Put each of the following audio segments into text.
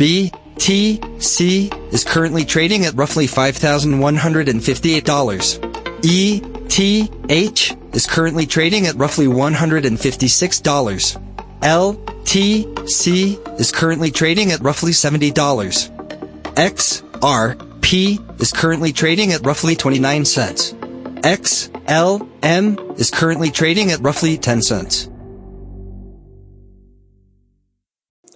BTC is currently trading at roughly $5,158. ETH is currently trading at roughly $156. LTC is currently trading at roughly $70. XRP is currently trading at roughly 29 cents. XLM is currently trading at roughly 10 cents.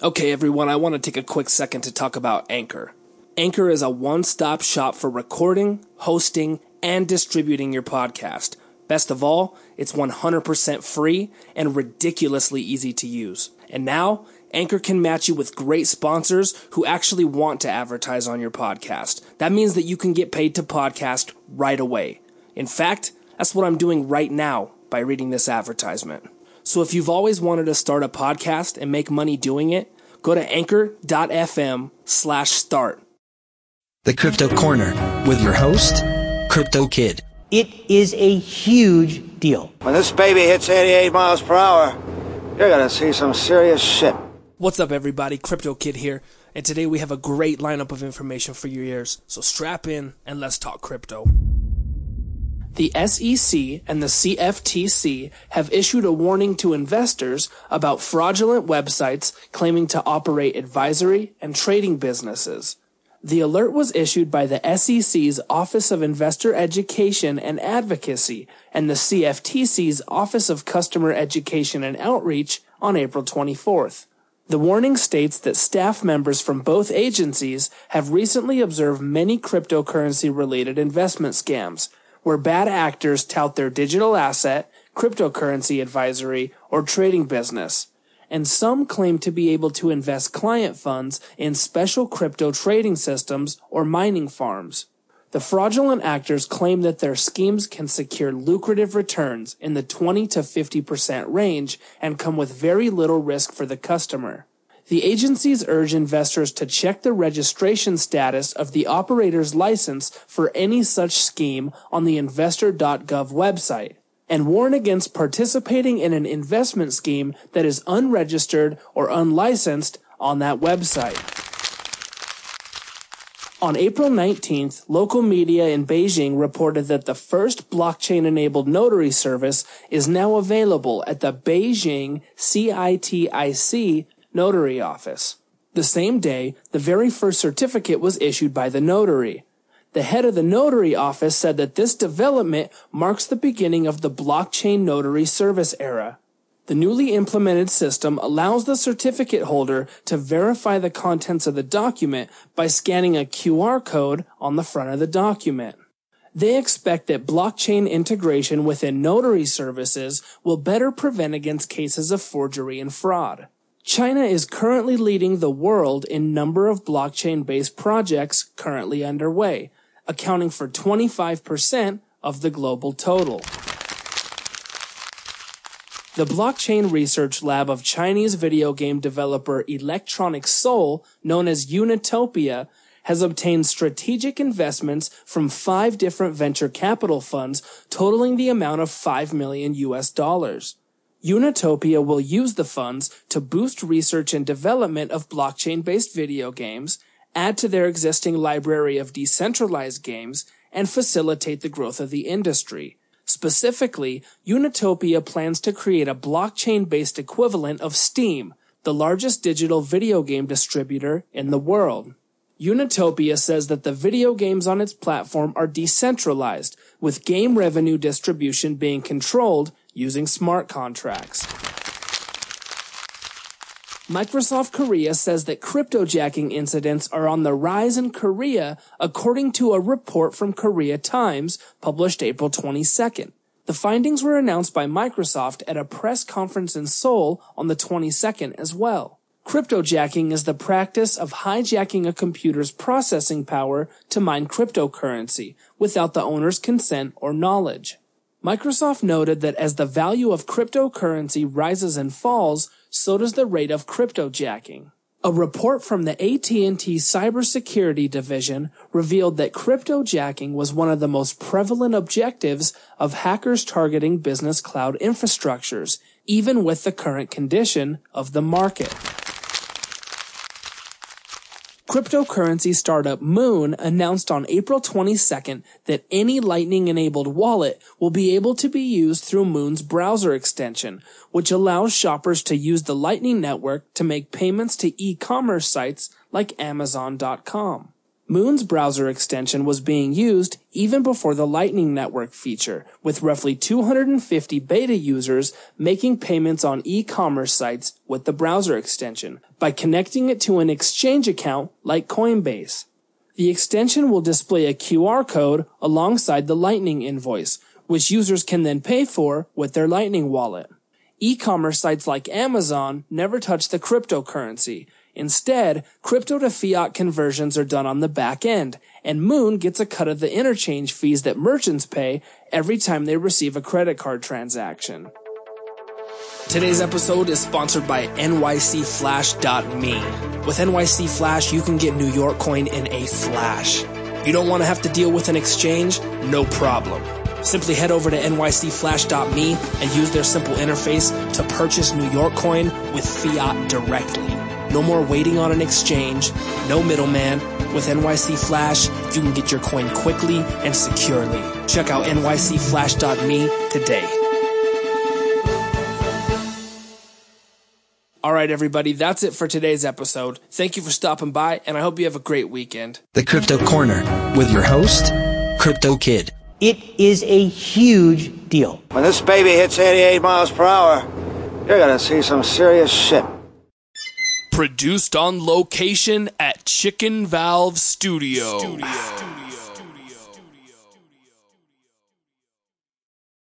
Okay, everyone, I want to take a quick second to talk about Anchor. Anchor is a one stop shop for recording, hosting, and distributing your podcast. Best of all, it's 100% free and ridiculously easy to use. And now, Anchor can match you with great sponsors who actually want to advertise on your podcast. That means that you can get paid to podcast right away. In fact, that's what I'm doing right now by reading this advertisement. So if you've always wanted to start a podcast and make money doing it, go to anchor.fm slash start. The Crypto Corner with your host, Crypto Kid. It is a huge deal. When this baby hits 88 miles per hour, you're gonna see some serious shit. What's up, everybody? Crypto Kid here, and today we have a great lineup of information for your ears. So strap in and let's talk crypto. The SEC and the CFTC have issued a warning to investors about fraudulent websites claiming to operate advisory and trading businesses. The alert was issued by the SEC's Office of Investor Education and Advocacy and the CFTC's Office of Customer Education and Outreach on April 24th. The warning states that staff members from both agencies have recently observed many cryptocurrency related investment scams where bad actors tout their digital asset, cryptocurrency advisory, or trading business. And some claim to be able to invest client funds in special crypto trading systems or mining farms. The fraudulent actors claim that their schemes can secure lucrative returns in the 20 to 50% range and come with very little risk for the customer. The agencies urge investors to check the registration status of the operator's license for any such scheme on the investor.gov website and warn against participating in an investment scheme that is unregistered or unlicensed on that website. On April 19th, local media in Beijing reported that the first blockchain enabled notary service is now available at the Beijing CITIC notary office. The same day, the very first certificate was issued by the notary. The head of the notary office said that this development marks the beginning of the blockchain notary service era. The newly implemented system allows the certificate holder to verify the contents of the document by scanning a QR code on the front of the document. They expect that blockchain integration within notary services will better prevent against cases of forgery and fraud. China is currently leading the world in number of blockchain-based projects currently underway, accounting for 25% of the global total. The blockchain research lab of Chinese video game developer Electronic Soul, known as Unitopia, has obtained strategic investments from five different venture capital funds totaling the amount of 5 million US dollars. Unitopia will use the funds to boost research and development of blockchain-based video games, add to their existing library of decentralized games, and facilitate the growth of the industry. Specifically, Unitopia plans to create a blockchain-based equivalent of Steam, the largest digital video game distributor in the world. Unitopia says that the video games on its platform are decentralized, with game revenue distribution being controlled using smart contracts. Microsoft Korea says that cryptojacking incidents are on the rise in Korea according to a report from Korea Times published April 22nd. The findings were announced by Microsoft at a press conference in Seoul on the 22nd as well. Cryptojacking is the practice of hijacking a computer's processing power to mine cryptocurrency without the owner's consent or knowledge. Microsoft noted that as the value of cryptocurrency rises and falls, so does the rate of cryptojacking. A report from the AT&T cybersecurity division revealed that cryptojacking was one of the most prevalent objectives of hackers targeting business cloud infrastructures, even with the current condition of the market. Cryptocurrency startup Moon announced on April 22nd that any Lightning enabled wallet will be able to be used through Moon's browser extension, which allows shoppers to use the Lightning Network to make payments to e-commerce sites like Amazon.com. Moon's browser extension was being used even before the Lightning Network feature, with roughly 250 beta users making payments on e-commerce sites with the browser extension by connecting it to an exchange account like Coinbase. The extension will display a QR code alongside the Lightning invoice, which users can then pay for with their Lightning wallet. E-commerce sites like Amazon never touch the cryptocurrency, Instead, crypto to fiat conversions are done on the back end, and Moon gets a cut of the interchange fees that merchants pay every time they receive a credit card transaction. Today's episode is sponsored by NYCFlash.me. With NYC Flash, you can get New York coin in a flash. You don't want to have to deal with an exchange? No problem. Simply head over to nycflash.me and use their simple interface to purchase New York coin with fiat directly. No more waiting on an exchange, no middleman. With NYC Flash, you can get your coin quickly and securely. Check out nycflash.me today. All right, everybody, that's it for today's episode. Thank you for stopping by, and I hope you have a great weekend. The Crypto Corner with your host, Crypto Kid. It is a huge deal. When this baby hits 88 miles per hour, you're gonna see some serious shit. Produced on location at Chicken Valve Studio. Studio.